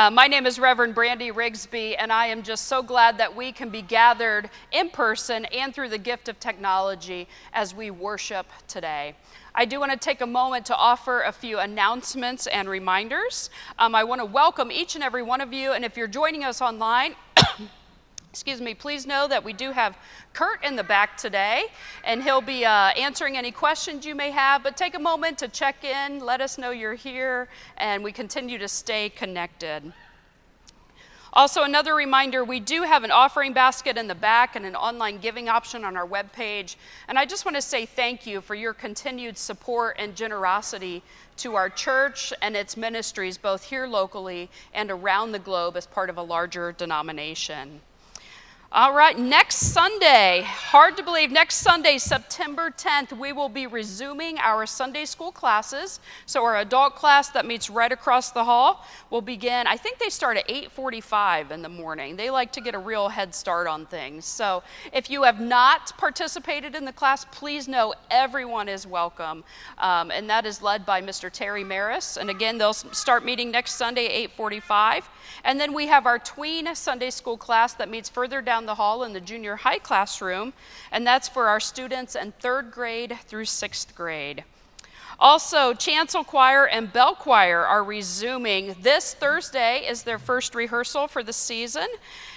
Uh, my name is Reverend Brandy Rigsby, and I am just so glad that we can be gathered in person and through the gift of technology as we worship today. I do want to take a moment to offer a few announcements and reminders. Um, I want to welcome each and every one of you, and if you're joining us online, excuse me, please know that we do have Kurt in the back today, and he'll be uh, answering any questions you may have. But take a moment to check in, let us know you're here, and we continue to stay connected. Also, another reminder we do have an offering basket in the back and an online giving option on our webpage. And I just want to say thank you for your continued support and generosity to our church and its ministries, both here locally and around the globe as part of a larger denomination. All right, next Sunday, hard to believe, next Sunday, September 10th, we will be resuming our Sunday school classes. So our adult class that meets right across the hall will begin, I think they start at 8:45 in the morning. They like to get a real head start on things. So if you have not participated in the class, please know everyone is welcome. Um, and that is led by Mr. Terry Maris. And again, they'll start meeting next Sunday, 8:45. And then we have our tween Sunday school class that meets further down down the hall in the junior high classroom, and that's for our students in third grade through sixth grade. Also, Chancel Choir and Bell Choir are resuming. This Thursday is their first rehearsal for the season,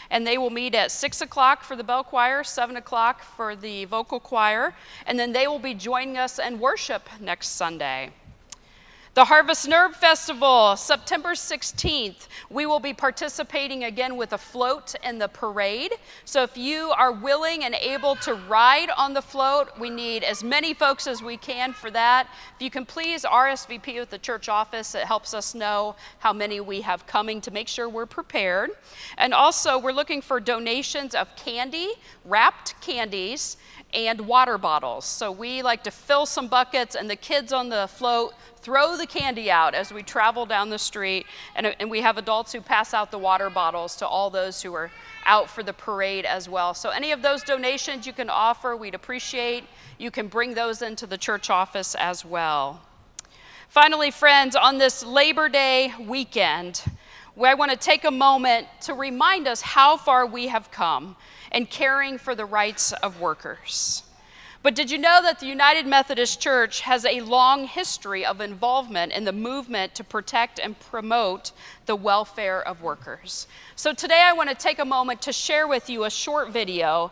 and they will meet at 6 o'clock for the Bell Choir, 7 o'clock for the vocal choir, and then they will be joining us in worship next Sunday. The Harvest Nerve Festival, September 16th. We will be participating again with a float in the parade. So if you are willing and able to ride on the float, we need as many folks as we can for that. If you can please RSVP with the church office, it helps us know how many we have coming to make sure we're prepared. And also, we're looking for donations of candy, wrapped candies, and water bottles. So we like to fill some buckets, and the kids on the float throw the candy out as we travel down the street. And, and we have adults who pass out the water bottles to all those who are out for the parade as well. So, any of those donations you can offer, we'd appreciate. You can bring those into the church office as well. Finally, friends, on this Labor Day weekend, I want to take a moment to remind us how far we have come in caring for the rights of workers. But did you know that the United Methodist Church has a long history of involvement in the movement to protect and promote the welfare of workers? So today I want to take a moment to share with you a short video,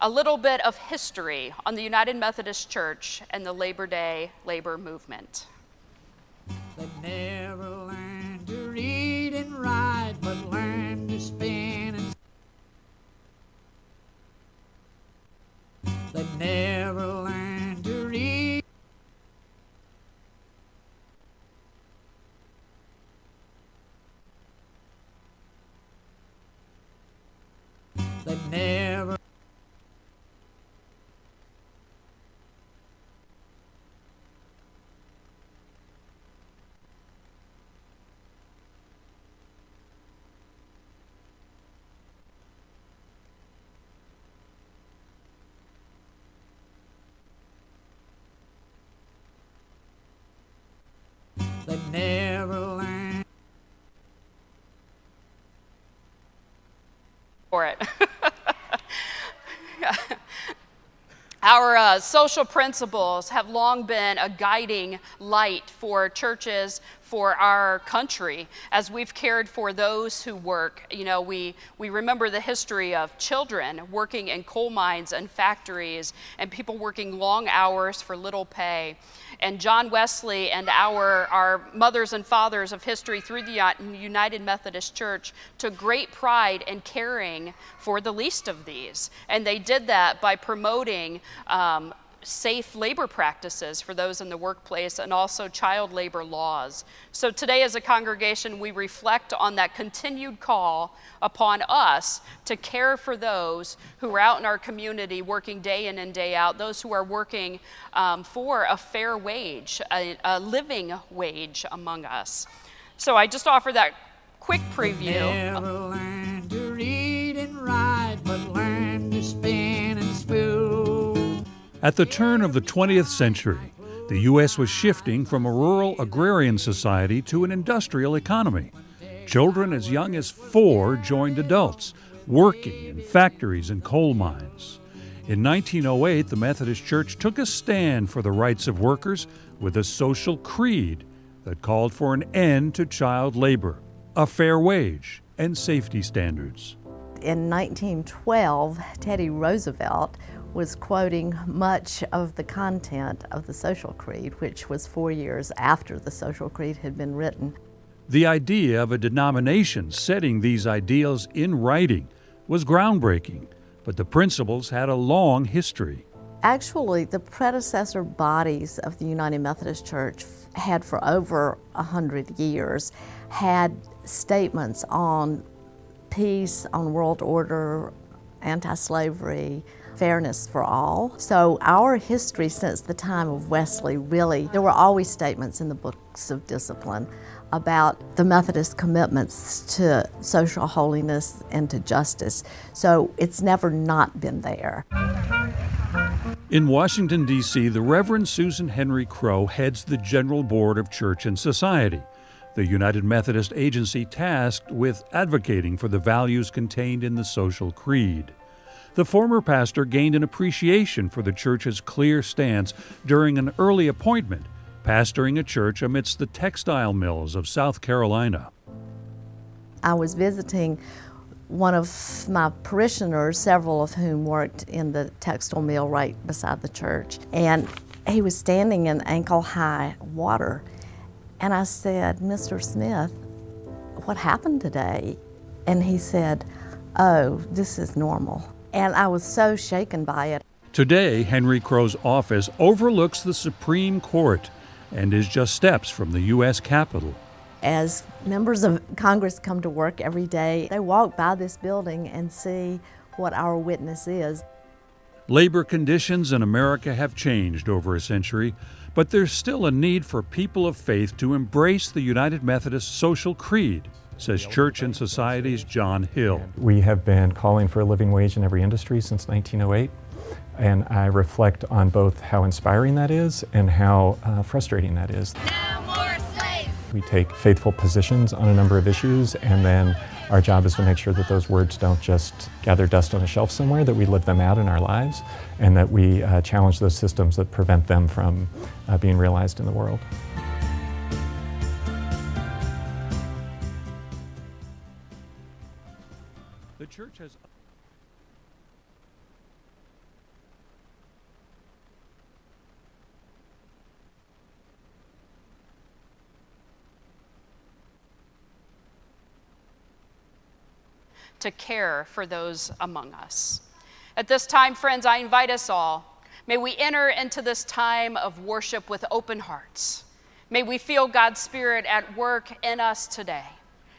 a little bit of history on the United Methodist Church and the Labor Day labor movement. They never learned to read and write, but that never learned to read. That never Our uh, social principles have long been a guiding light for churches, for our country, as we've cared for those who work. You know, we, we remember the history of children working in coal mines and factories, and people working long hours for little pay and John Wesley and our, our mothers and fathers of history through the United Methodist Church took great pride in caring for the least of these. And they did that by promoting um, safe labor practices for those in the workplace and also child labor laws. So today, as a congregation, we reflect on that continued call upon us to care for those who are out in our community working day in and day out, those who are working um, for a fair wage, a, a living wage among us. So I just offer that quick preview. At the turn of the 20th century, the U.S. was shifting from a rural agrarian society to an industrial economy. Children as young as four joined adults, working in factories and coal mines. In 1908, the Methodist Church took a stand for the rights of workers with a social creed that called for an end to child labor, a fair wage, and safety standards. In 1912, Teddy Roosevelt was quoting much of the content of the Social Creed, which was four years after the Social Creed had been written. The idea of a denomination setting these ideals in writing was groundbreaking, but the principles had a long history. Actually, the predecessor bodies of the United Methodist Church had for over a hundred years had statements on peace, on world order, anti-slavery, fairness for all. So our history since the time of Wesley really, there were always statements in the books of discipline about the Methodist commitments to social holiness and to justice. So it's never not been there. In Washington, D.C., the Reverend Susan Henry-Crowe heads the General Board of Church and Society, the United Methodist agency tasked with advocating for the values contained in the social creed. The former pastor gained an appreciation for the church's clear stance during an early appointment, pastoring a church amidst the textile mills of South Carolina. I was visiting one of my parishioners, several of whom worked in the textile mill right beside the church, and he was standing in ankle high water. And I said, Mr. Smith, what happened today? And he said, Oh, this is normal and I was so shaken by it. Today, Henry-Crowe's office overlooks the Supreme Court and is just steps from the U.S. Capitol. As members of Congress come to work every day, they walk by this building and see what our witness is. Labor conditions in America have changed over a century, but there's still a need for people of faith to embrace the United Methodist social creed says Church and Society's John Hill. We have been calling for a living wage in every industry since 1908, and I reflect on both how inspiring that is and how uh, frustrating that is. No more slaves! We take faithful positions on a number of issues, and then our job is to make sure that those words don't just gather dust on a shelf somewhere, that we live them out in our lives, and that we uh, challenge those systems that prevent them from uh, being realized in the world. To care for those among us. At this time, friends, I invite us all. May we enter into this time of worship with open hearts. May we feel God's Spirit at work in us today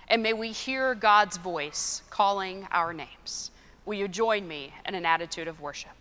and may we hear God's voice calling our names. Will you join me in an attitude of worship?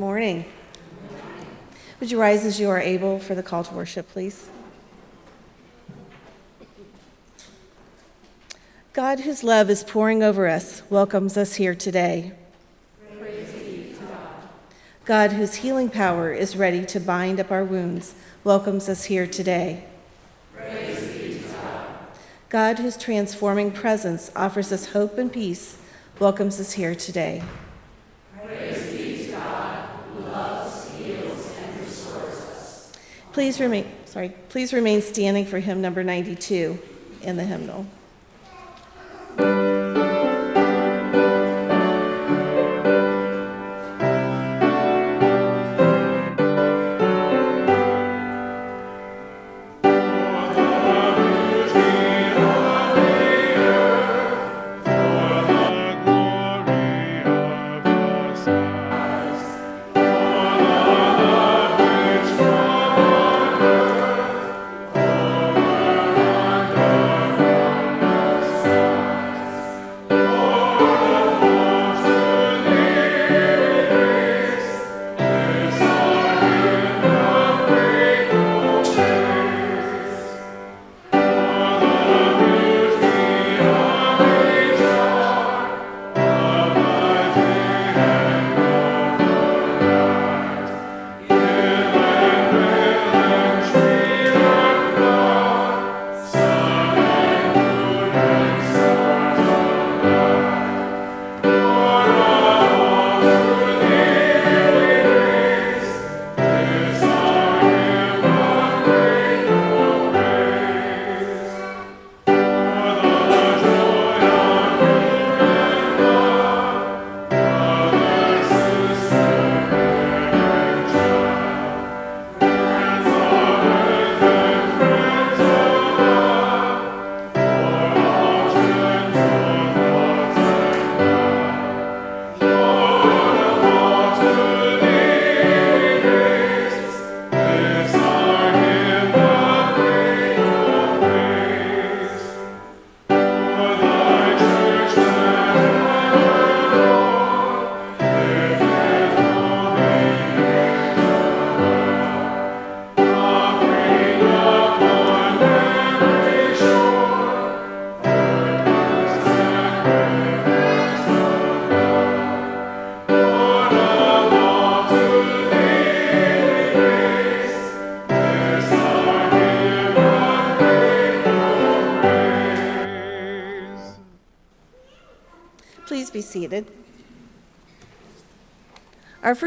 Morning. Would you rise as you are able for the call to worship, please? God, whose love is pouring over us, welcomes us here today. Praise God, God, whose healing power is ready to bind up our wounds, welcomes us here today. Praise God. God, whose transforming presence offers us hope and peace, welcomes us here today. Please remain, sorry, please remain standing for hymn number 92 in the hymnal.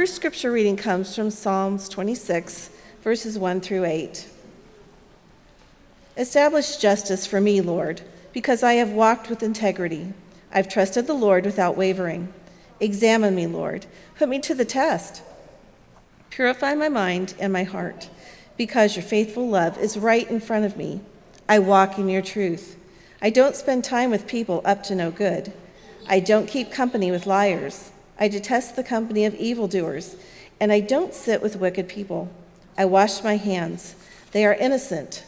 First scripture reading comes from Psalms 26, verses 1 through 8. Establish justice for me, Lord, because I have walked with integrity. I've trusted the Lord without wavering. Examine me, Lord. Put me to the test. Purify my mind and my heart, because your faithful love is right in front of me. I walk in your truth. I don't spend time with people up to no good. I don't keep company with liars. I detest the company of evildoers, and I don't sit with wicked people. I wash my hands. They are innocent.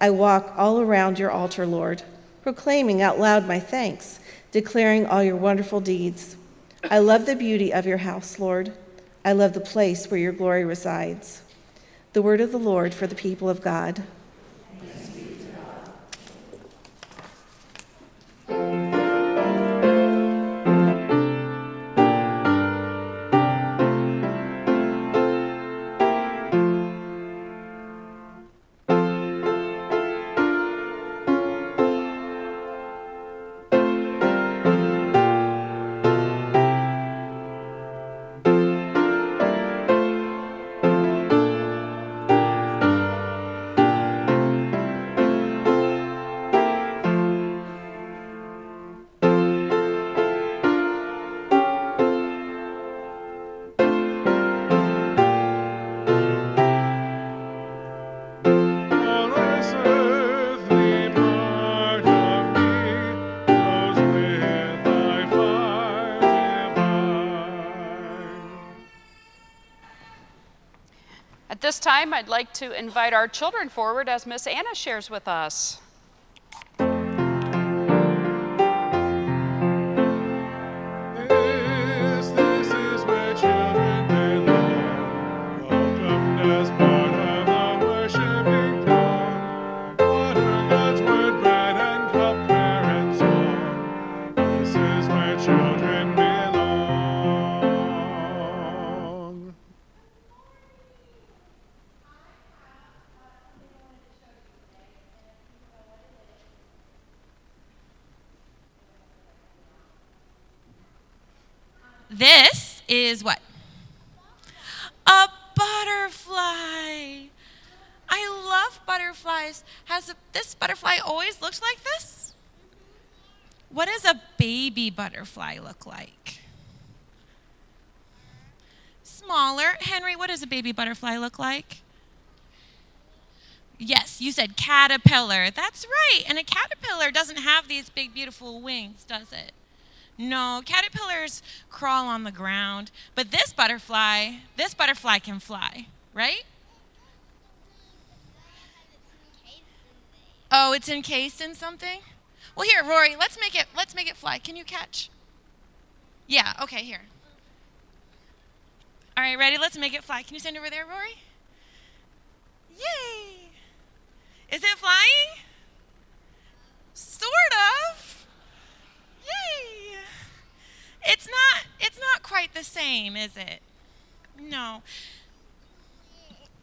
I walk all around your altar, Lord, proclaiming out loud my thanks, declaring all your wonderful deeds. I love the beauty of your house, Lord. I love the place where your glory resides. The word of the Lord for the people of God. This time, I'd like to invite our children forward as Miss Anna shares with us. Is what? A butterfly. I love butterflies. Has a, this butterfly always looked like this? What does a baby butterfly look like? Smaller. Henry, what does a baby butterfly look like? Yes, you said caterpillar. That's right. And a caterpillar doesn't have these big, beautiful wings, does it? No, caterpillars crawl on the ground. But this butterfly, this butterfly can fly, right? Oh, it's encased in something? Well, here, Rory, let's make it let's make it fly. Can you catch? Yeah, okay, here. All right, ready? Let's make it fly. Can you stand over there, Rory? Yay! Is it flying? Sort of. Yay! It's not it's not quite the same, is it? No.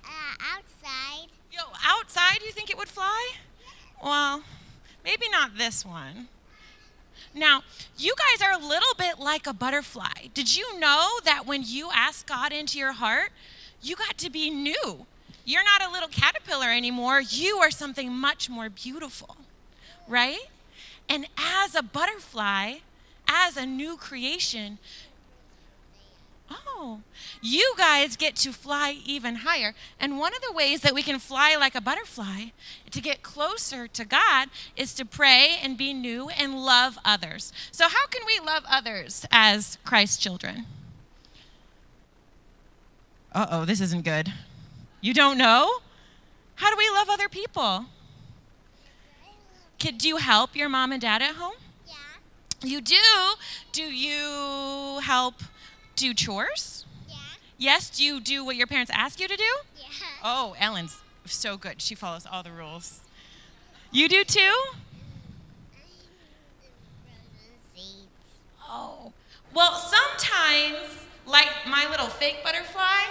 Uh, outside. Yo, outside you think it would fly? Well, maybe not this one. Now, you guys are a little bit like a butterfly. Did you know that when you ask God into your heart, you got to be new? You're not a little caterpillar anymore. You are something much more beautiful, right? And as a butterfly, as a new creation, oh, you guys get to fly even higher. And one of the ways that we can fly like a butterfly to get closer to God is to pray and be new and love others. So, how can we love others as Christ's children? Uh oh, this isn't good. You don't know? How do we love other people? Could do you help your mom and dad at home? You do. Do you help do chores? Yeah. Yes. Do you do what your parents ask you to do? Yeah. Oh, Ellen's so good. She follows all the rules. You do too? Oh. Well, sometimes, like my little fake butterfly,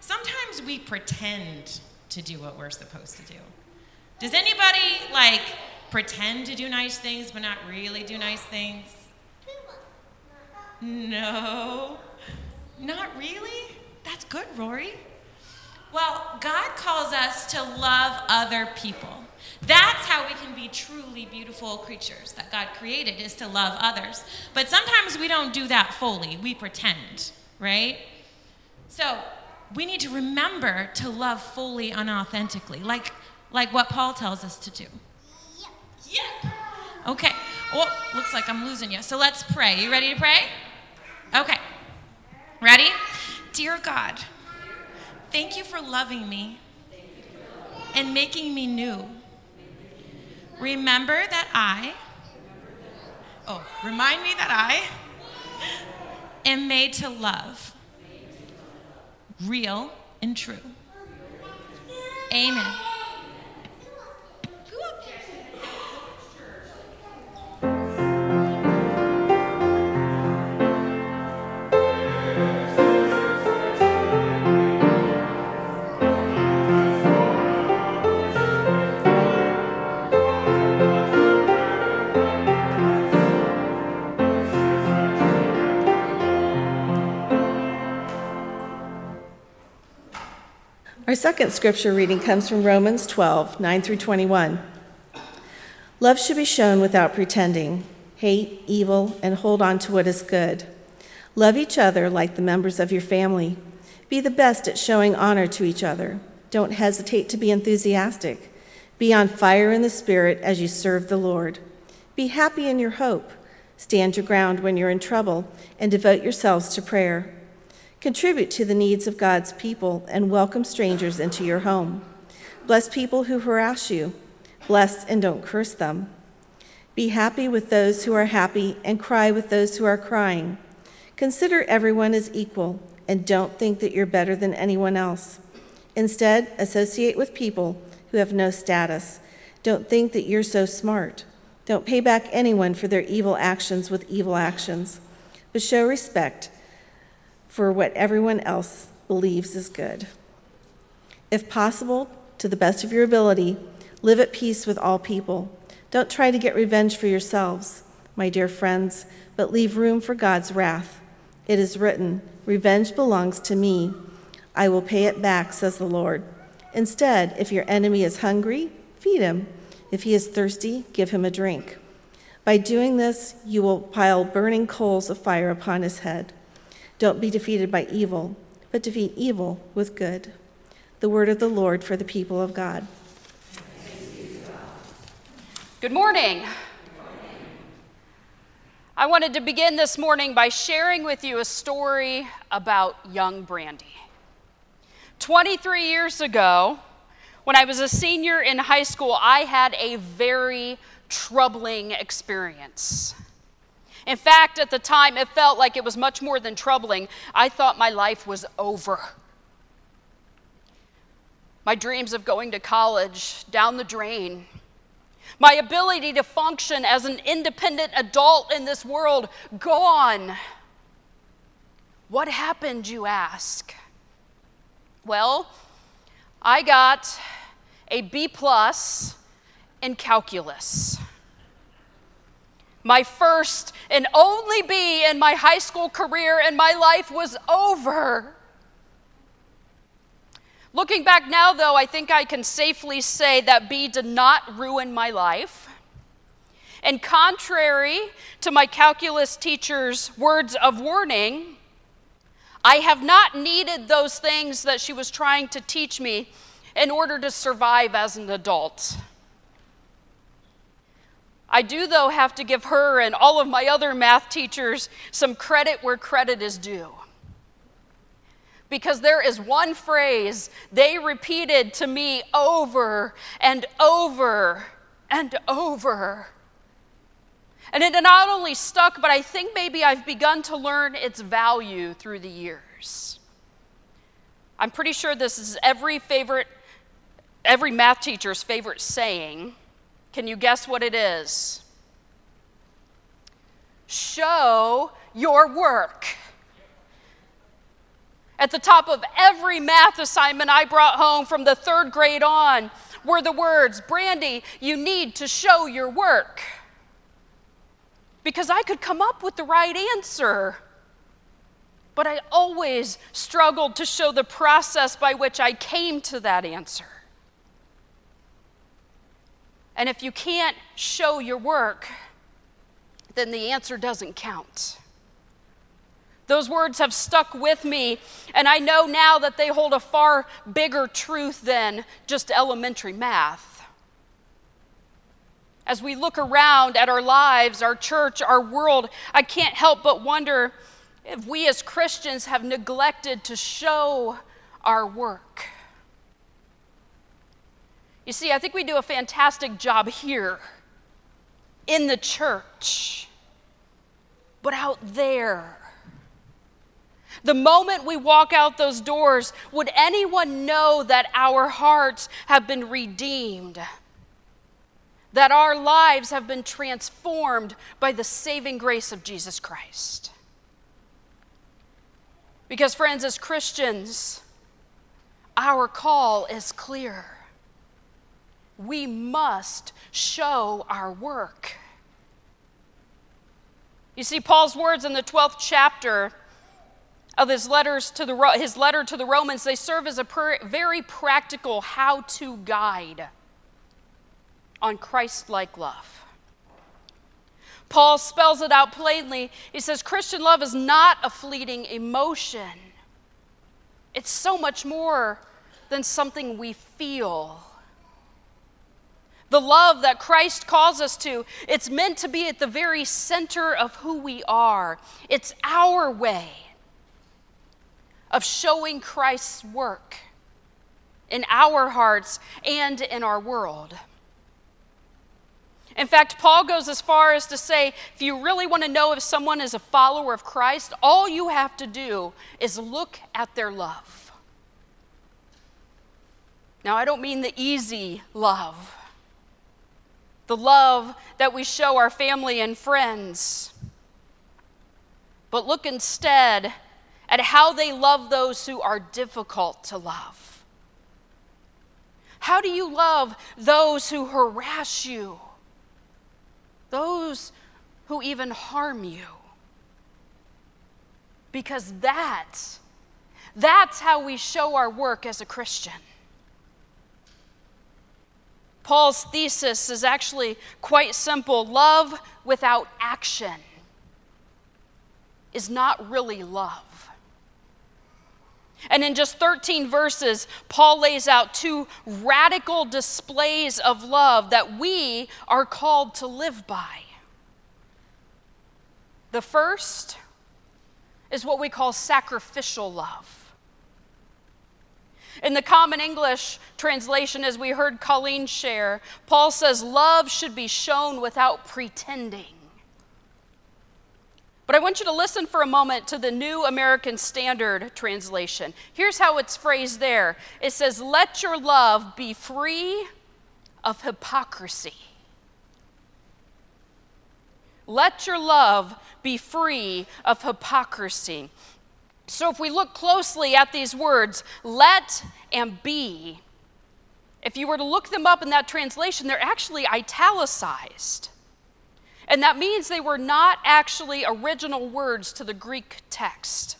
sometimes we pretend to do what we're supposed to do. Does anybody like pretend to do nice things but not really do nice things? No. Not really? That's good, Rory. Well, God calls us to love other people. That's how we can be truly beautiful creatures that God created is to love others. But sometimes we don't do that fully. We pretend, right? So, we need to remember to love fully and authentically, like like what Paul tells us to do. Yeah. Okay. Well, looks like I'm losing you. So let's pray. You ready to pray? Okay. Ready? Dear God, thank you for loving me and making me new. Remember that I, oh, remind me that I am made to love, real and true. Amen. Our second scripture reading comes from Romans 12, 9 through 21. Love should be shown without pretending. Hate evil and hold on to what is good. Love each other like the members of your family. Be the best at showing honor to each other. Don't hesitate to be enthusiastic. Be on fire in the Spirit as you serve the Lord. Be happy in your hope. Stand your ground when you're in trouble and devote yourselves to prayer. Contribute to the needs of God's people and welcome strangers into your home. Bless people who harass you. Bless and don't curse them. Be happy with those who are happy and cry with those who are crying. Consider everyone as equal and don't think that you're better than anyone else. Instead, associate with people who have no status. Don't think that you're so smart. Don't pay back anyone for their evil actions with evil actions, but show respect for what everyone else believes is good. If possible, to the best of your ability, live at peace with all people. Don't try to get revenge for yourselves, my dear friends, but leave room for God's wrath. It is written, Revenge belongs to me. I will pay it back, says the Lord. Instead, if your enemy is hungry, feed him. If he is thirsty, give him a drink. By doing this, you will pile burning coals of fire upon his head. Don't be defeated by evil, but defeat evil with good. The word of the Lord for the people of God. Good morning. I wanted to begin this morning by sharing with you a story about young Brandy. 23 years ago, when I was a senior in high school, I had a very troubling experience. In fact, at the time, it felt like it was much more than troubling. I thought my life was over. My dreams of going to college down the drain. My ability to function as an independent adult in this world gone. What happened, you ask? Well, I got a B plus in calculus. My first and only B in my high school career, and my life was over. Looking back now, though, I think I can safely say that B did not ruin my life. And contrary to my calculus teacher's words of warning, I have not needed those things that she was trying to teach me in order to survive as an adult. I do, though, have to give her and all of my other math teachers some credit where credit is due. Because there is one phrase they repeated to me over and over and over. And it not only stuck, but I think maybe I've begun to learn its value through the years. I'm pretty sure this is every favorite, every math teacher's favorite saying. Can you guess what it is? Show your work. At the top of every math assignment I brought home from the third grade on were the words, Brandy, you need to show your work. Because I could come up with the right answer. But I always struggled to show the process by which I came to that answer. And if you can't show your work, then the answer doesn't count. Those words have stuck with me, and I know now that they hold a far bigger truth than just elementary math. As we look around at our lives, our church, our world, I can't help but wonder if we as Christians have neglected to show our work. You see, I think we do a fantastic job here in the church, but out there. The moment we walk out those doors, would anyone know that our hearts have been redeemed? That our lives have been transformed by the saving grace of Jesus Christ? Because, friends, as Christians, our call is clear we must show our work. You see, Paul's words in the 12th chapter of his, letters to the, his letter to the Romans, they serve as a per, very practical how to guide on Christ like love. Paul spells it out plainly. He says, Christian love is not a fleeting emotion, it's so much more than something we feel the love that Christ calls us to, it's meant to be at the very center of who we are. It's our way of showing Christ's work in our hearts and in our world. In fact, Paul goes as far as to say if you really want to know if someone is a follower of Christ, all you have to do is look at their love. Now, I don't mean the easy love the love that we show our family and friends. But look instead at how they love those who are difficult to love. How do you love those who harass you? Those who even harm you? Because that, that's how we show our work as a Christian. Paul's thesis is actually quite simple love without action is not really love. And in just 13 verses, Paul lays out two radical displays of love that we are called to live by. The first is what we call sacrificial love. In the Common English translation, as we heard Colleen share, Paul says, Love should be shown without pretending. But I want you to listen for a moment to the New American Standard translation. Here's how it's phrased there it says, Let your love be free of hypocrisy. Let your love be free of hypocrisy. So if we look closely at these words, let and be, if you were to look them up in that translation, they're actually italicized. And that means they were not actually original words to the Greek text.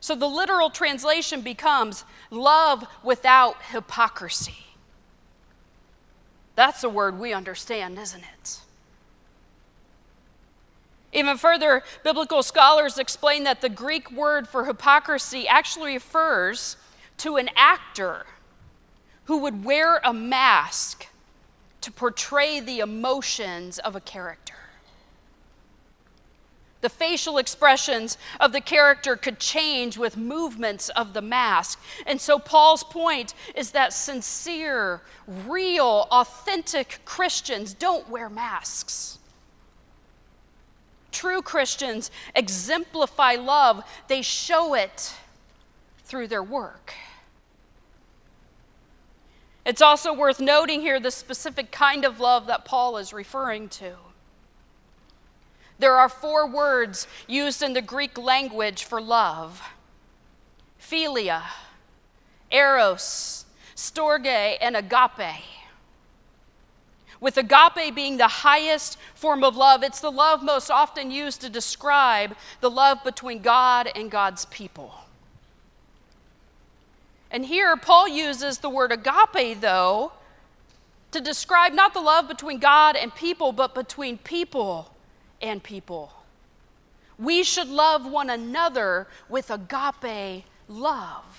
So the literal translation becomes love without hypocrisy. That's a word we understand, isn't it? Even further, biblical scholars explain that the Greek word for hypocrisy actually refers to an actor who would wear a mask to portray the emotions of a character. The facial expressions of the character could change with movements of the mask. And so, Paul's point is that sincere, real, authentic Christians don't wear masks. True Christians exemplify love, they show it through their work. It's also worth noting here the specific kind of love that Paul is referring to. There are four words used in the Greek language for love philia, eros, storge, and agape. With agape being the highest form of love, it's the love most often used to describe the love between God and God's people. And here, Paul uses the word agape, though, to describe not the love between God and people, but between people and people. We should love one another with agape love.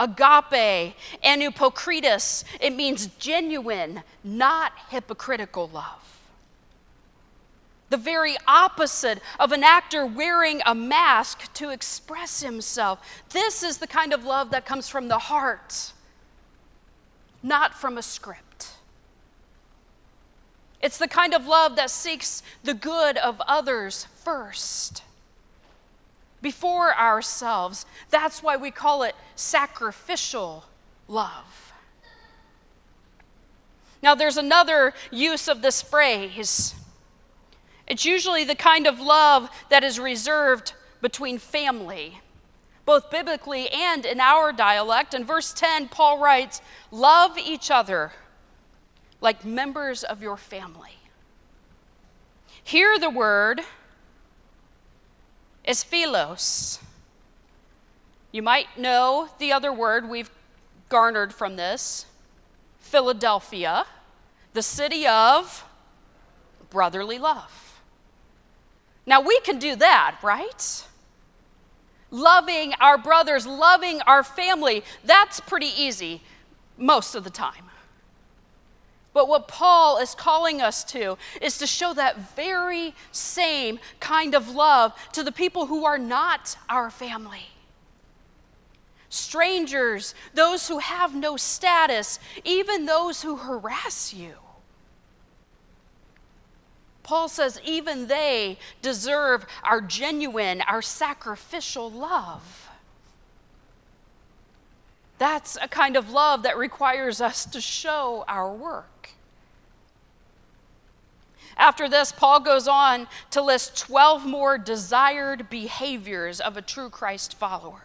Agape, anupokritos, it means genuine, not hypocritical love the very opposite of an actor wearing a mask to express himself. This is the kind of love that comes from the heart, not from a script. It's the kind of love that seeks the good of others first, before ourselves. That's why we call it sacrificial love. Now, there's another use of this phrase it's usually the kind of love that is reserved between family, both biblically and in our dialect. In verse 10, Paul writes, Love each other like members of your family. Hear the word is philos. You might know the other word we've garnered from this Philadelphia, the city of brotherly love. Now, we can do that, right? Loving our brothers, loving our family, that's pretty easy most of the time. But what Paul is calling us to is to show that very same kind of love to the people who are not our family. Strangers, those who have no status, even those who harass you. Paul says even they deserve our genuine, our sacrificial love. That's a kind of love that requires us to show our work. After this, Paul goes on to list 12 more desired behaviors of a true Christ follower.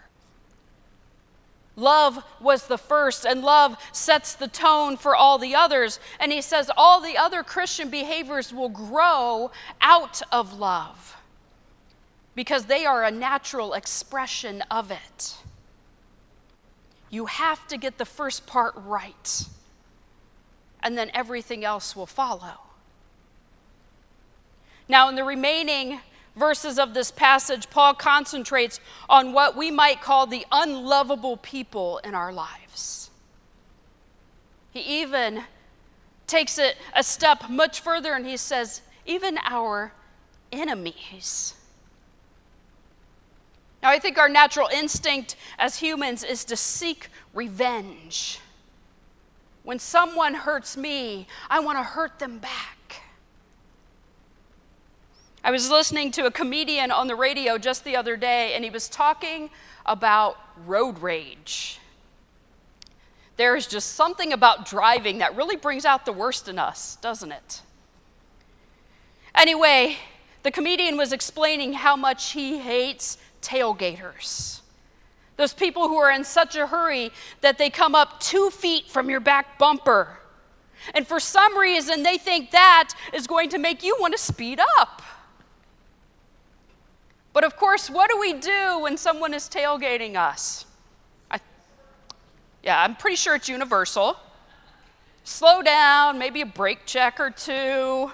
Love was the first, and love sets the tone for all the others. And he says all the other Christian behaviors will grow out of love. because they are a natural expression of it. You have to get the first part right, and then everything else will follow. Now, in the remaining verses of this passage, Paul concentrates on what we might call the unlovable people in our lives. He even takes it a step much further and he says, even our enemies. Now, I think our natural instinct as humans is to seek revenge. When someone hurts me, I want to hurt them back. I was listening to a comedian on the radio just the other day, and he was talking about road rage. There is just something about driving that really brings out the worst in us, doesn't it? Anyway, the comedian was explaining how much he hates tailgaters. Those people who are in such a hurry that they come up two feet from your back bumper. And for some reason, they think that is going to make you want to speed up. But of course, what do we do when someone is tailgating us? I, yeah, I'm pretty sure it's universal. Slow down, maybe a brake check or two.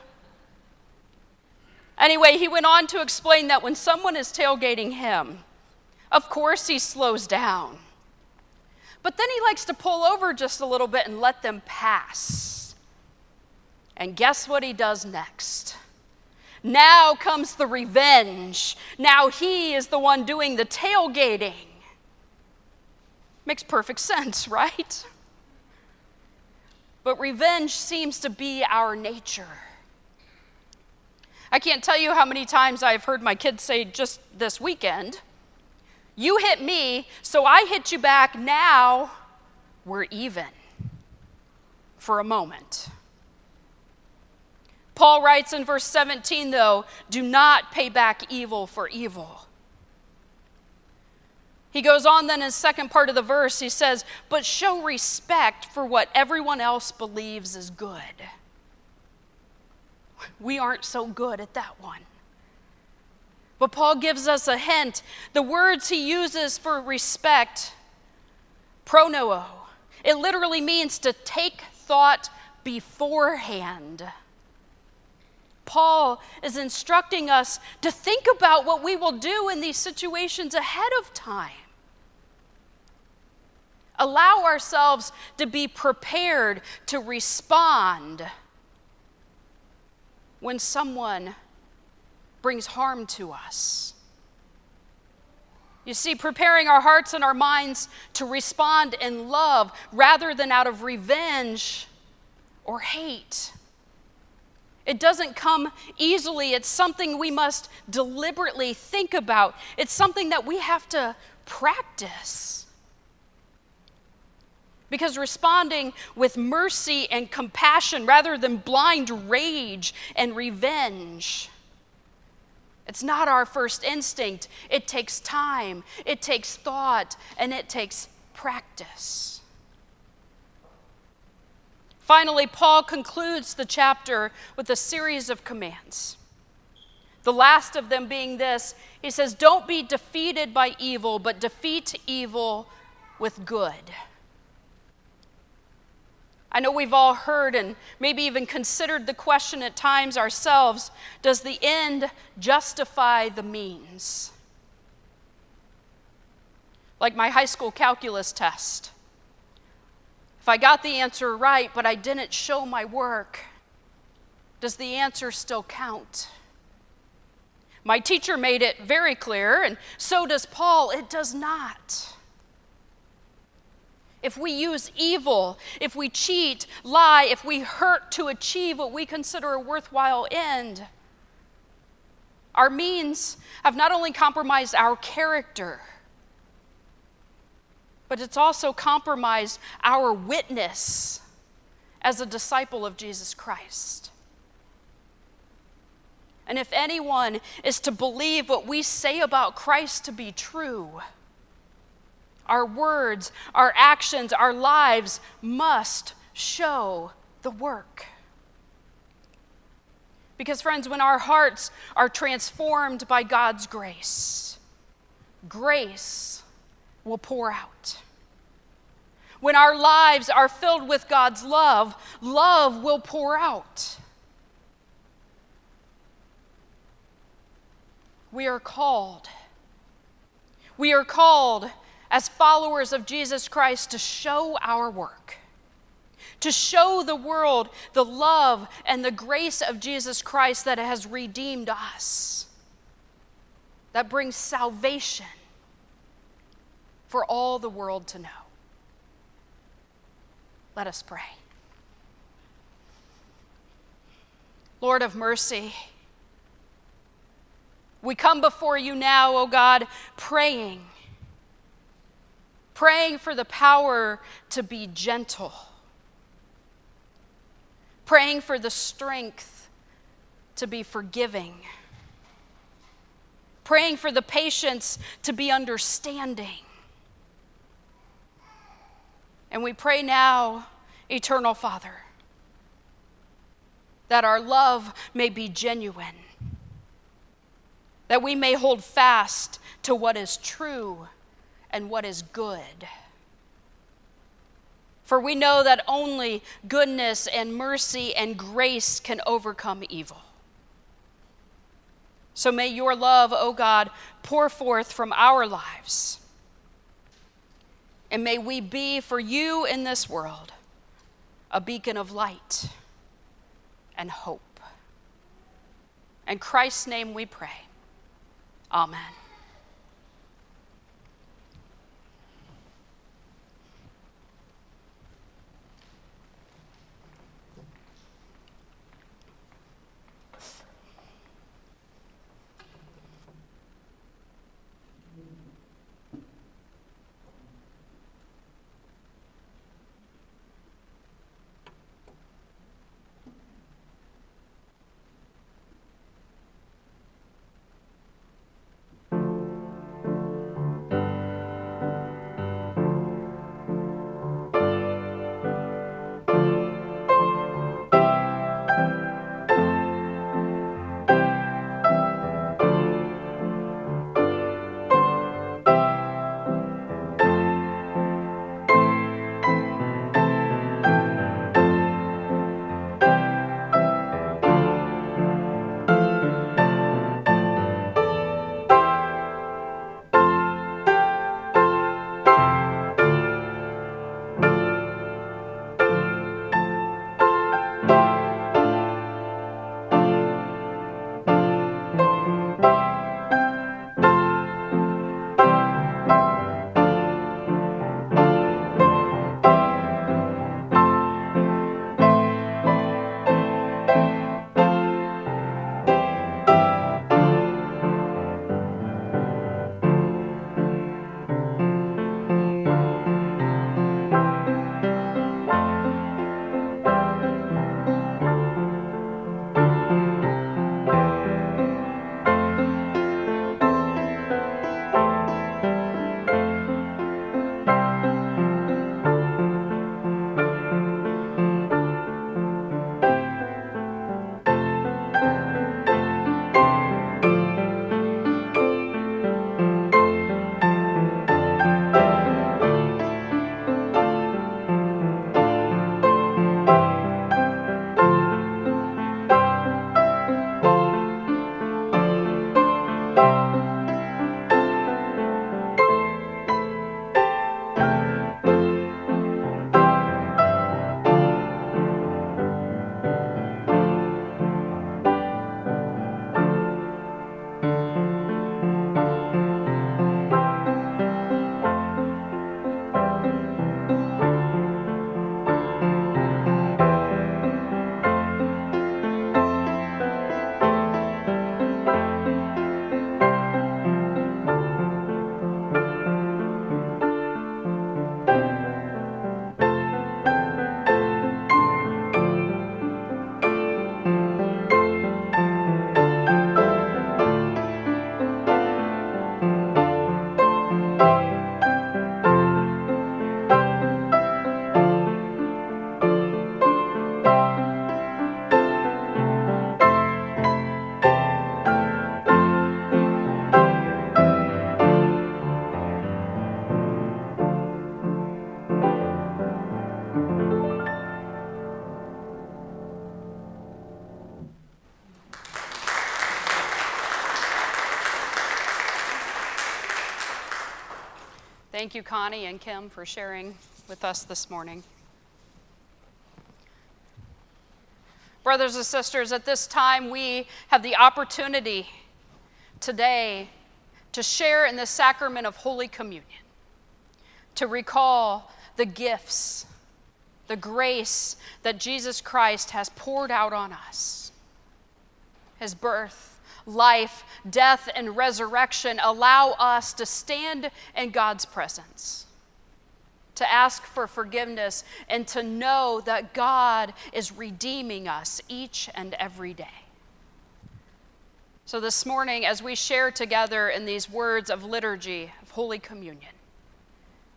Anyway, he went on to explain that when someone is tailgating him, of course he slows down. But then he likes to pull over just a little bit and let them pass. And guess what he does next? Now comes the revenge. Now he is the one doing the tailgating. Makes perfect sense, right? But revenge seems to be our nature. I can't tell you how many times I've heard my kids say just this weekend, You hit me, so I hit you back. Now we're even for a moment. Paul writes in verse 17, though, do not pay back evil for evil. He goes on then in the second part of the verse, he says, but show respect for what everyone else believes is good. We aren't so good at that one. But Paul gives us a hint. The words he uses for respect, pronoo, it literally means to take thought beforehand. Paul is instructing us to think about what we will do in these situations ahead of time. Allow ourselves to be prepared to respond when someone brings harm to us. You see, preparing our hearts and our minds to respond in love rather than out of revenge or hate. It doesn't come easily. It's something we must deliberately think about. It's something that we have to practice. Because responding with mercy and compassion rather than blind rage and revenge, it's not our first instinct. It takes time, it takes thought, and it takes practice. Finally, Paul concludes the chapter with a series of commands. The last of them being this he says, Don't be defeated by evil, but defeat evil with good. I know we've all heard and maybe even considered the question at times ourselves does the end justify the means? Like my high school calculus test. If I got the answer right, but I didn't show my work, does the answer still count? My teacher made it very clear, and so does Paul. It does not if we use evil, if we cheat, lie, if we hurt to achieve what we consider a worthwhile end, our means have not only compromised our character, but it's also compromised our witness as a disciple of Jesus Christ. And if anyone is to believe what we say about Christ to be true, our words, our actions, our lives must show the work. Because, friends, when our hearts are transformed by God's grace, grace will pour out. When our lives are filled with God's love, love will pour out. We are called. We are called as followers of Jesus Christ to show our work, to show the world the love and the grace of Jesus Christ that has redeemed us, that brings salvation for all the world to know. Let us pray. Lord of mercy, we come before you now, O oh God, praying, praying for the power to be gentle, praying for the strength to be forgiving, praying for the patience to be understanding. And we pray now, Eternal Father, that our love may be genuine that we may hold fast to what is true and what is good. For we know that only goodness and mercy and grace can overcome evil. So may your love, O oh God, pour forth from our lives. And may we be for you in this world a beacon of light and hope. In Christ's name we pray. Amen. Thank you, Connie and Kim, for sharing with us this morning. Brothers and sisters, at this time we have the opportunity today to share in the sacrament of Holy Communion, to recall the gifts, the grace that Jesus Christ has poured out on us. His birth, life, death, and resurrection allow us to stand in God's presence, to ask for forgiveness, and to know that God is redeeming us each and every day. So, this morning, as we share together in these words of liturgy of Holy Communion,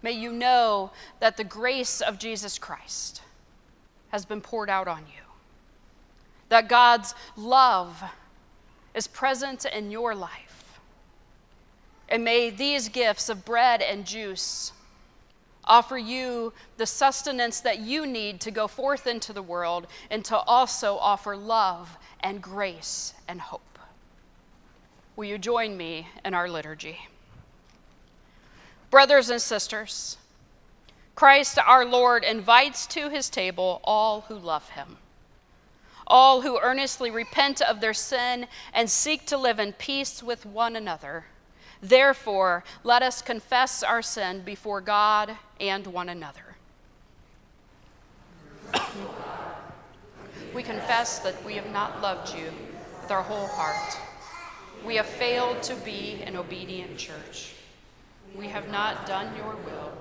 may you know that the grace of Jesus Christ has been poured out on you, that God's love is present in your life. And may these gifts of bread and juice offer you the sustenance that you need to go forth into the world and to also offer love and grace and hope. Will you join me in our liturgy? Brothers and sisters, Christ our Lord invites to his table all who love him, all who earnestly repent of their sin and seek to live in peace with one another. Therefore, let us confess our sin before God and one another. we confess that we have not loved you with our whole heart we have failed to be an obedient church. We have not done your will.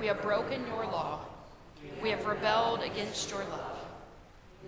We have broken your law. We have rebelled against your love.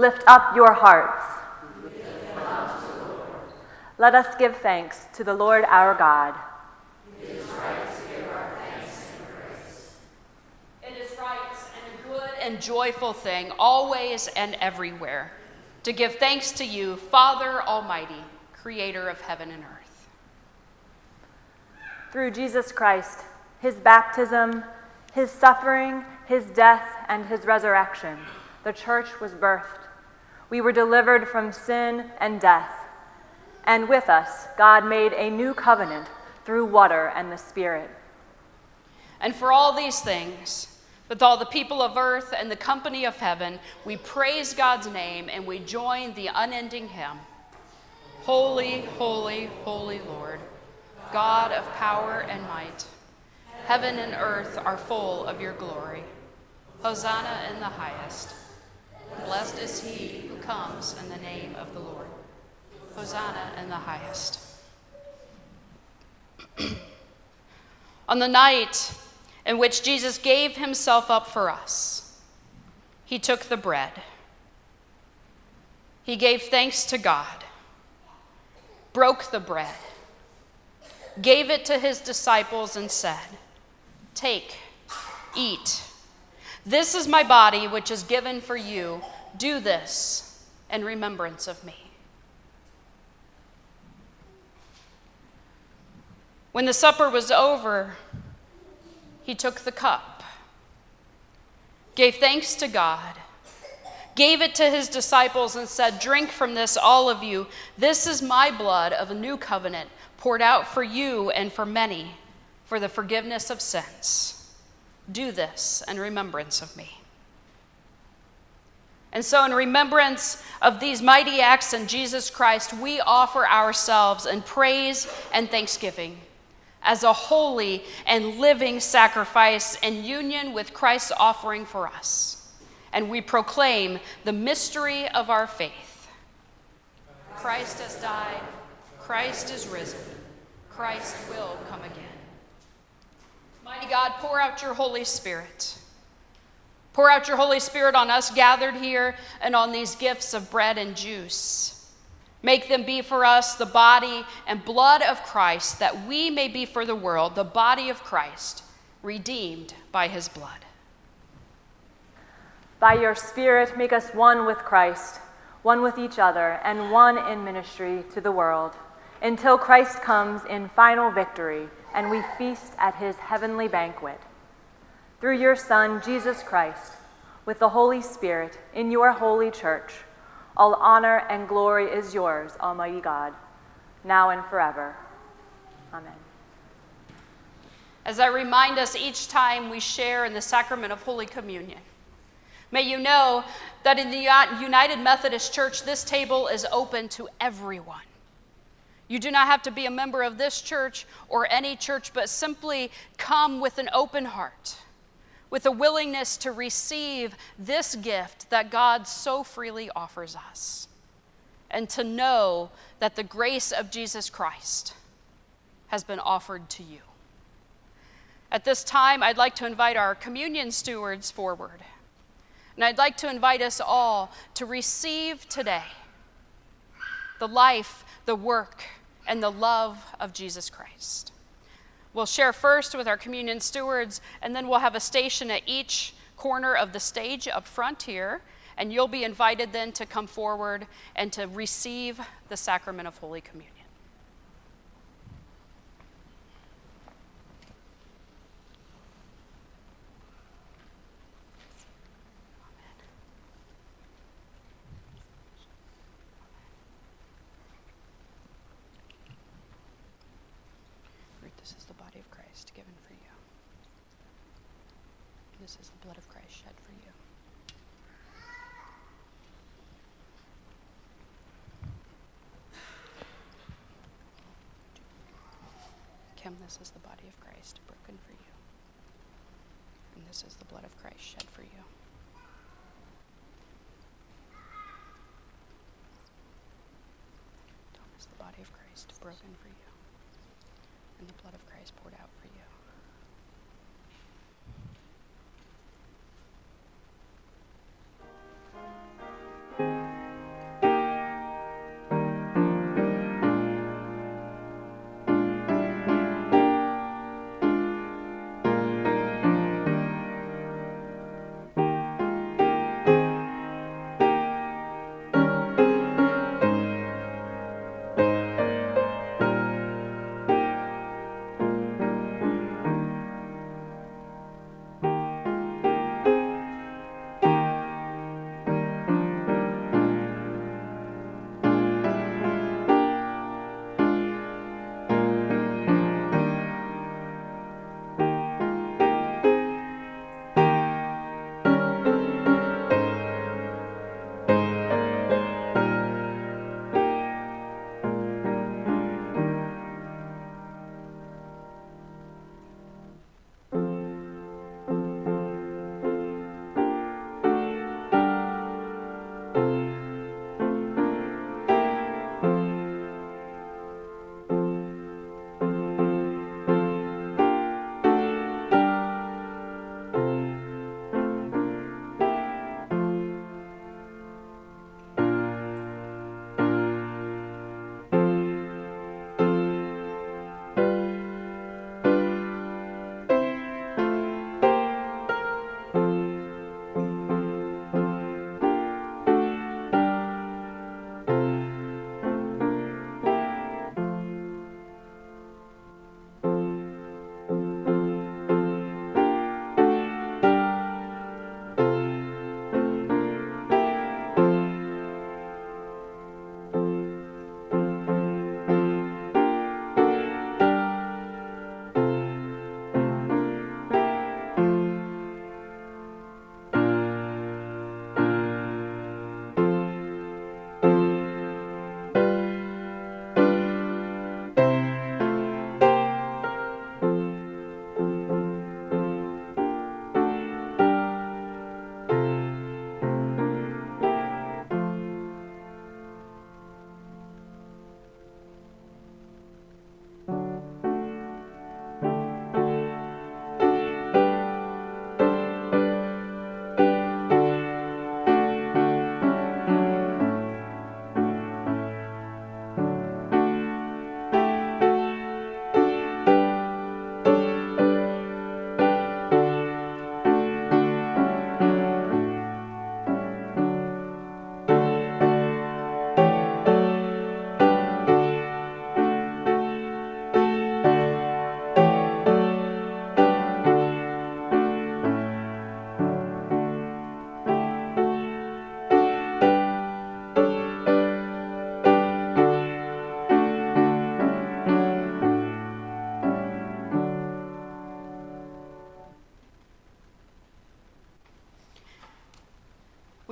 Lift up your hearts. Let us give thanks to the Lord our God. It is, right our it is right and a good and joyful thing, always and everywhere, to give thanks to you, Father Almighty, creator of heaven and earth. Through Jesus Christ, his baptism, his suffering, his death, and his resurrection, the church was birthed. We were delivered from sin and death. And with us, God made a new covenant through water and the Spirit. And for all these things, with all the people of earth and the company of heaven, we praise God's name and we join the unending hymn Holy, holy, holy Lord, God of power and might. Heaven and earth are full of your glory. Hosanna in the highest. Blessed is he who comes in the name of the Lord. Hosanna in the highest. On the night in which Jesus gave himself up for us. He took the bread. He gave thanks to God, broke the bread, gave it to his disciples, and said, Take, eat. This is my body, which is given for you. Do this in remembrance of me. When the supper was over, he took the cup, gave thanks to God, gave it to his disciples, and said, Drink from this, all of you. This is my blood of a new covenant, poured out for you and for many for the forgiveness of sins. Do this in remembrance of me. And so, in remembrance of these mighty acts in Jesus Christ, we offer ourselves in praise and thanksgiving as a holy and living sacrifice in union with Christ's offering for us. And we proclaim the mystery of our faith. Christ has died, Christ is risen, Christ will come again. Mighty God, pour out your Holy Spirit. Pour out your Holy Spirit on us gathered here and on these gifts of bread and juice. Make them be for us the body and blood of Christ, that we may be for the world the body of Christ, redeemed by his blood. By your Spirit, make us one with Christ, one with each other, and one in ministry to the world, until Christ comes in final victory and we feast at his heavenly banquet. Through your Son, Jesus Christ, with the Holy Spirit, in your holy church, all honor and glory is yours, Almighty God, now and forever. Amen. As I remind us each time we share in the sacrament of Holy Communion, May you know that in the United Methodist Church, this table is open to everyone. You do not have to be a member of this church or any church, but simply come with an open heart, with a willingness to receive this gift that God so freely offers us, and to know that the grace of Jesus Christ has been offered to you. At this time, I'd like to invite our communion stewards forward. And I'd like to invite us all to receive today the life, the work, and the love of Jesus Christ. We'll share first with our communion stewards, and then we'll have a station at each corner of the stage up front here. And you'll be invited then to come forward and to receive the sacrament of Holy Communion. This is the body of Christ broken for you. And this is the blood of Christ shed for you. Thomas, the body of Christ broken for you. And the blood of Christ poured out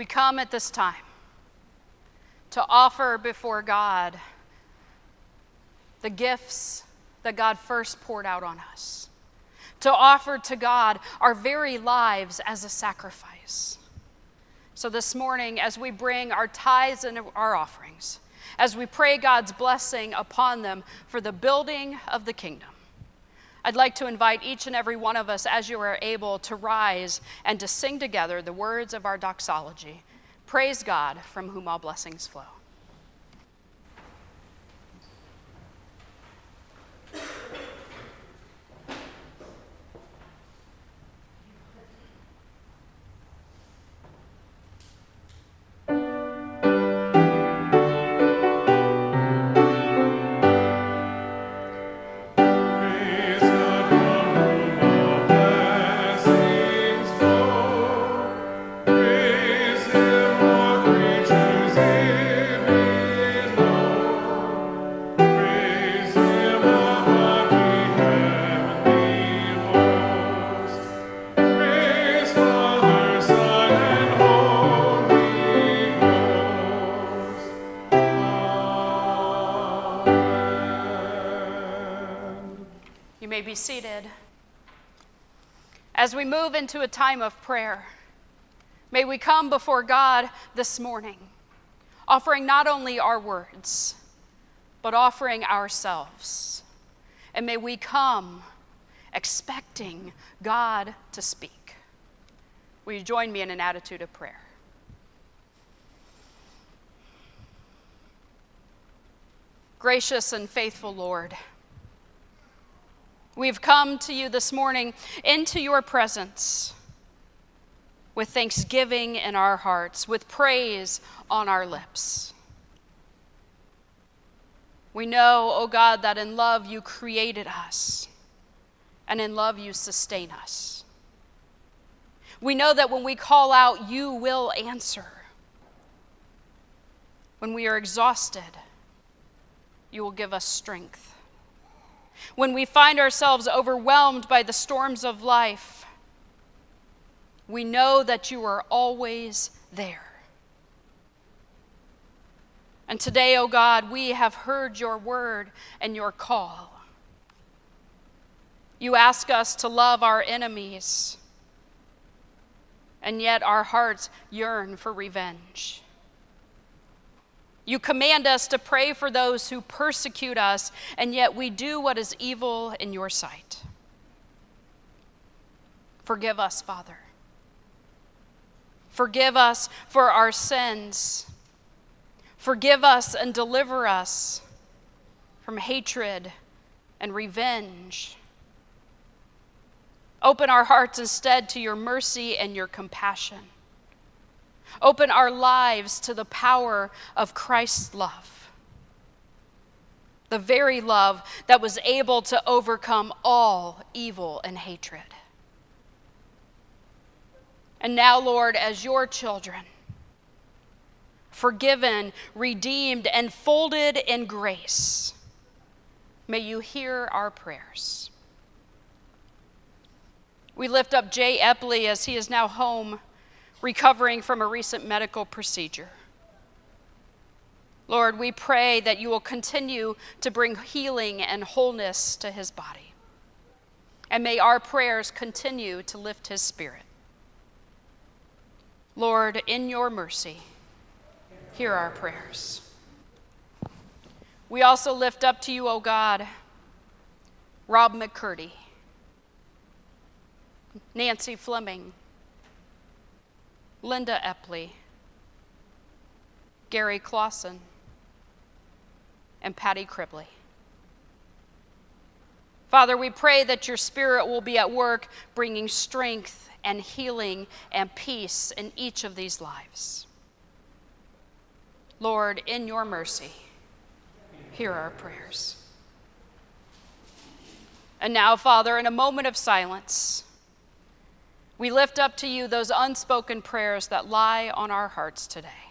come at this time to offer before God the gifts that God first poured out on us, to offer to God our very lives as a sacrifice. So, this morning, as we bring our tithes and our offerings, as we pray God's blessing upon them for the building of the kingdom, I'd like to invite each and every one of us, as you are able, to rise and to sing together the words of our doxology. Praise God, from whom all blessings flow. Seated. As we move into a time of prayer, may we come before God this morning, offering not only our words, but offering ourselves. And may we come expecting God to speak. Will you join me in an attitude of prayer? Gracious and faithful Lord, We've come to you this morning into your presence with thanksgiving in our hearts, with praise on our lips. We know, O oh God, that in love you created us, and in love you sustain us. We know that when we call out, you will answer. When we are exhausted, you will give us strength when we find ourselves overwhelmed by the storms of life, we know that you are always there. And today, O oh God, we have heard your word and your call. You ask us to love our enemies, and yet our hearts yearn for revenge. You command us to pray for those who persecute us, and yet we do what is evil in your sight. Forgive us, Father. Forgive us for our sins. Forgive us and deliver us from hatred and revenge. Open our hearts instead to your mercy and your compassion. Open our lives to the power of Christ's love, the very love that was able to overcome all evil and hatred. And now, Lord, as your children, forgiven, redeemed, and folded in grace, may you hear our prayers. We lift up Jay Epley as he is now home recovering from a recent medical procedure. Lord, we pray that you will continue to bring healing and wholeness to his body. And may our prayers continue to lift his spirit. Lord, in your mercy, hear our prayers. We also lift up to you, O God, Rob McCurdy, Nancy Fleming, Linda Epley, Gary Clausen, and Patty Cribley. Father, we pray that your Spirit will be at work bringing strength and healing and peace in each of these lives. Lord, in your mercy, hear our prayers. And now, Father, in a moment of silence, we lift up to you those unspoken prayers that lie on our hearts today.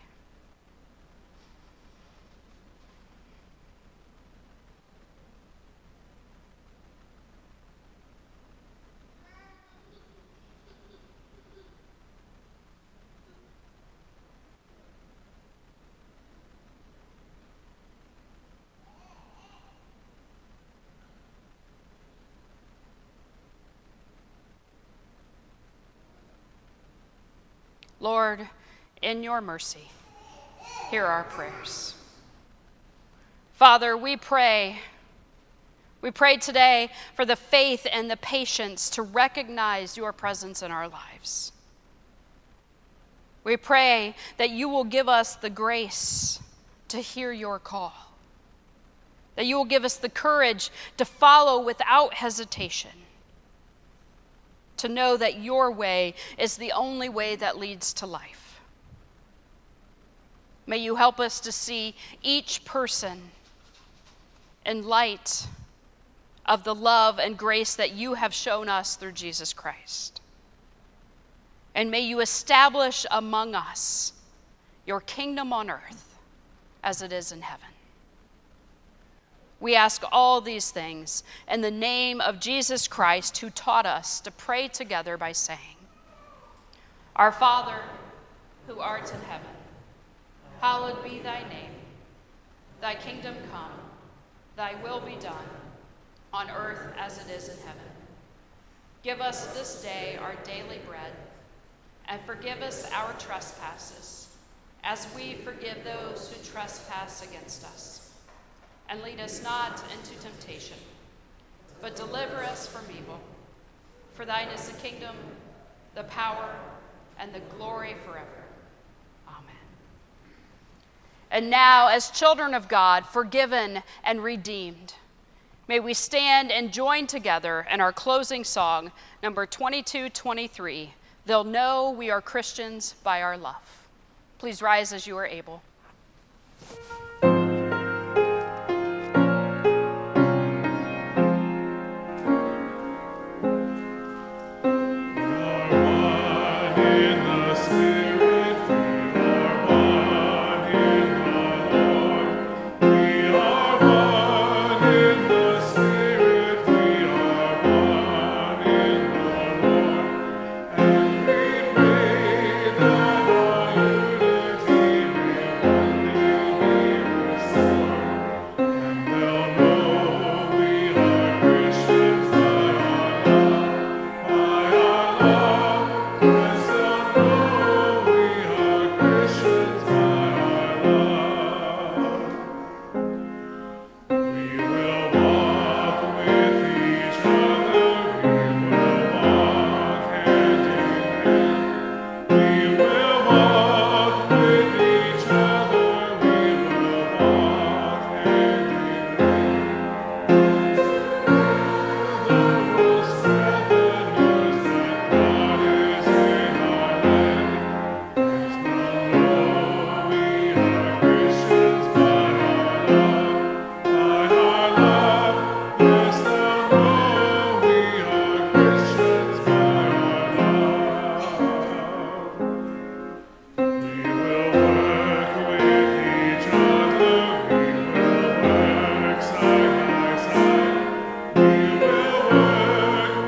Lord, in your mercy, hear our prayers. Father, we pray. We pray today for the faith and the patience to recognize your presence in our lives. We pray that you will give us the grace to hear your call, that you will give us the courage to follow without hesitation, to know that your way is the only way that leads to life. May you help us to see each person in light of the love and grace that you have shown us through Jesus Christ. And may you establish among us your kingdom on earth as it is in heaven. We ask all these things in the name of Jesus Christ, who taught us to pray together by saying, Our Father, who art in heaven, hallowed be thy name. Thy kingdom come Thy will be done, on earth as it is in heaven. Give us this day our daily bread, and forgive us our trespasses, as we forgive those who trespass against us. And lead us not into temptation, but deliver us from evil. For thine is the kingdom, the power, and the glory forever. Amen. And now, as children of God, forgiven and redeemed, may we stand and join together in our closing song, number 2223. They'll know we are Christians by our love. Please rise as you are able.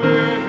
Peace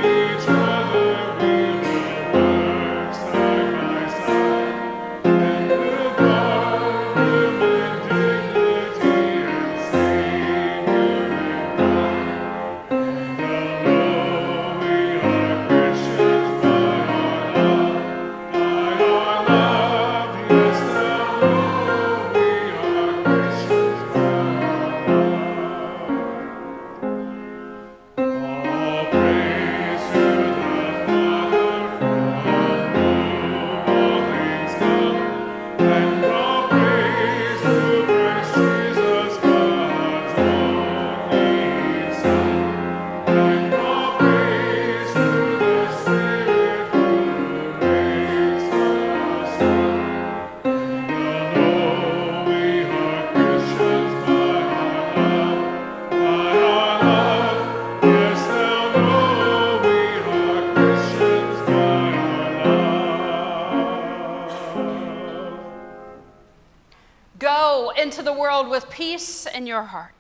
in your heart.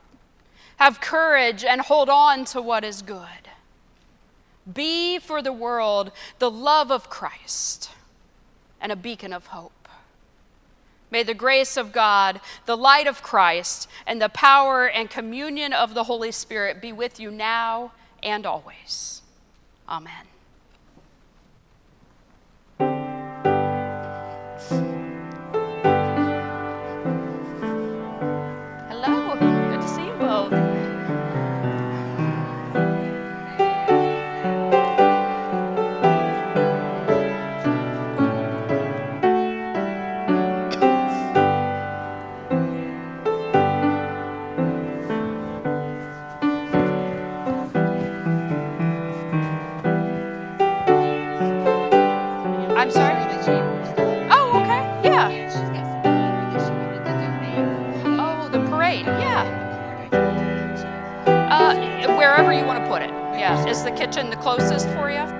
Have courage and hold on to what is good. Be for the world the love of Christ and a beacon of hope. May the grace of God, the light of Christ, and the power and communion of the Holy Spirit be with you now and always. Amen. I'm sorry? Oh, okay. Yeah. Oh, the parade. Yeah. Uh, wherever you want to put it. Yeah. Is the kitchen the closest for you?